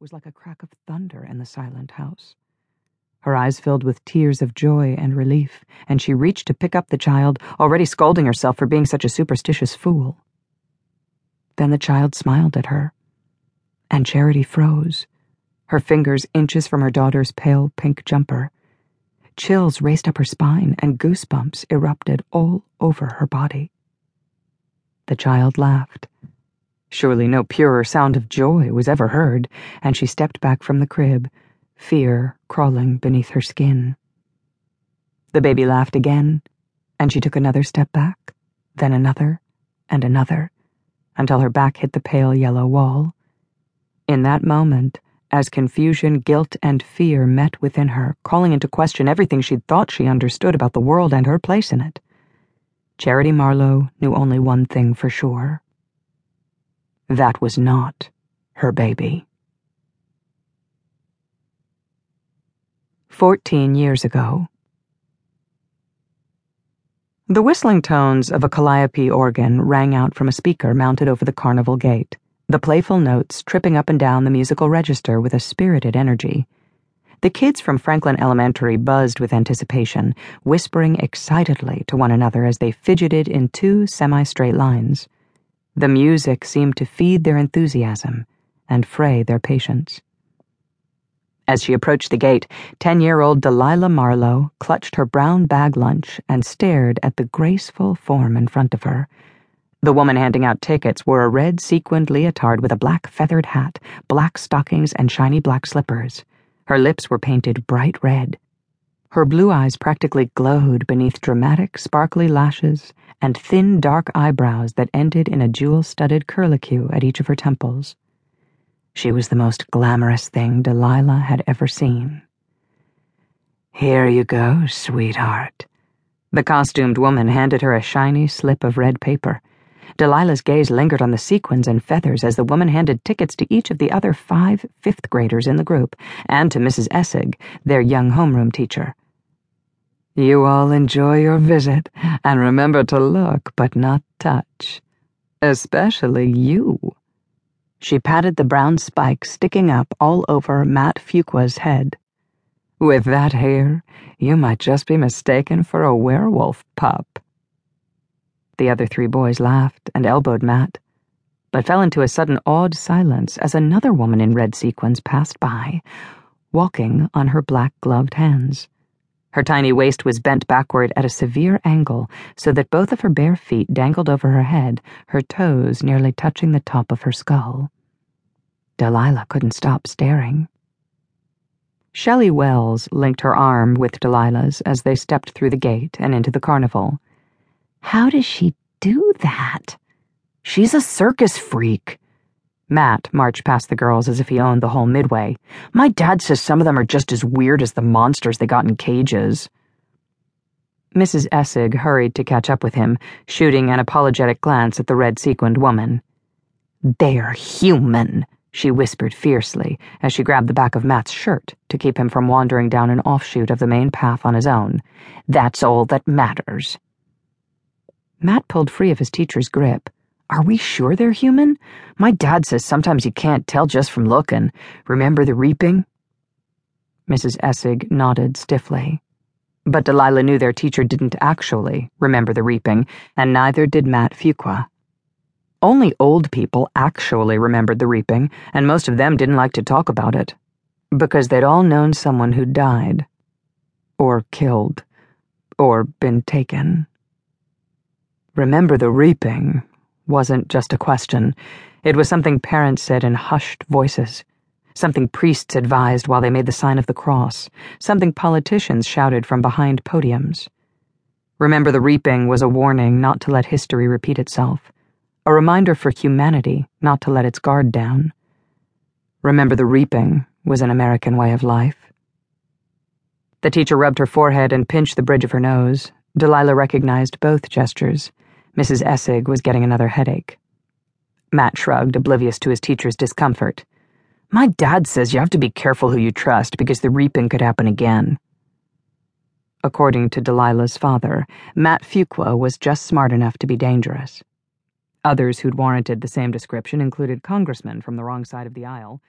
was like a crack of thunder in the silent house. Her eyes filled with tears of joy and relief, and she reached to pick up the child, already scolding herself for being such a superstitious fool. Then the child smiled at her, and Charity froze, her fingers inches from her daughter's pale pink jumper. Chills raced up her spine, and goosebumps erupted all over her body. The child laughed. Surely no purer sound of joy was ever heard, and she stepped back from the crib fear crawling beneath her skin. The baby laughed again, and she took another step back, then another, and another, until her back hit the pale yellow wall. In that moment, as confusion, guilt, and fear met within her, calling into question everything she'd thought she understood about the world and her place in it, Charity Marlow knew only one thing for sure. That was not her baby. Fourteen years ago. The whistling tones of a calliope organ rang out from a speaker mounted over the carnival gate, the playful notes tripping up and down the musical register with a spirited energy. The kids from Franklin Elementary buzzed with anticipation, whispering excitedly to one another as they fidgeted in two semi straight lines. The music seemed to feed their enthusiasm and fray their patience. As she approached the gate, 10 year old Delilah Marlow clutched her brown bag lunch and stared at the graceful form in front of her. The woman handing out tickets wore a red sequined leotard with a black feathered hat, black stockings, and shiny black slippers. Her lips were painted bright red. Her blue eyes practically glowed beneath dramatic, sparkly lashes and thin, dark eyebrows that ended in a jewel studded curlicue at each of her temples. She was the most glamorous thing Delilah had ever seen. Here you go, sweetheart. The costumed woman handed her a shiny slip of red paper. Delilah's gaze lingered on the sequins and feathers as the woman handed tickets to each of the other five fifth graders in the group, and to Mrs. Essig, their young homeroom teacher. You all enjoy your visit, and remember to look but not touch. Especially you. She patted the brown spikes sticking up all over Matt Fuqua's head. With that hair, you might just be mistaken for a werewolf pup. The other three boys laughed and elbowed Matt, but fell into a sudden awed silence as another woman in red sequins passed by, walking on her black gloved hands. Her tiny waist was bent backward at a severe angle so that both of her bare feet dangled over her head, her toes nearly touching the top of her skull. Delilah couldn't stop staring. Shelley Wells linked her arm with Delilah's as they stepped through the gate and into the carnival. How does she do that? She's a circus freak. Matt marched past the girls as if he owned the whole midway. My dad says some of them are just as weird as the monsters they got in cages. Mrs. Essig hurried to catch up with him, shooting an apologetic glance at the red sequined woman. They're human, she whispered fiercely as she grabbed the back of Matt's shirt to keep him from wandering down an offshoot of the main path on his own. That's all that matters. Matt pulled free of his teacher's grip. Are we sure they're human? My dad says sometimes you can't tell just from looking. Remember the reaping? Mrs. Essig nodded stiffly. But Delilah knew their teacher didn't actually remember the reaping, and neither did Matt Fuqua. Only old people actually remembered the reaping, and most of them didn't like to talk about it. Because they'd all known someone who died. Or killed. Or been taken. Remember the reaping wasn't just a question. It was something parents said in hushed voices, something priests advised while they made the sign of the cross, something politicians shouted from behind podiums. Remember the reaping was a warning not to let history repeat itself, a reminder for humanity not to let its guard down. Remember the reaping was an American way of life. The teacher rubbed her forehead and pinched the bridge of her nose. Delilah recognized both gestures. Mrs. Essig was getting another headache. Matt shrugged, oblivious to his teacher's discomfort. My dad says you have to be careful who you trust because the reaping could happen again. According to Delilah's father, Matt Fuqua was just smart enough to be dangerous. Others who'd warranted the same description included congressmen from the wrong side of the aisle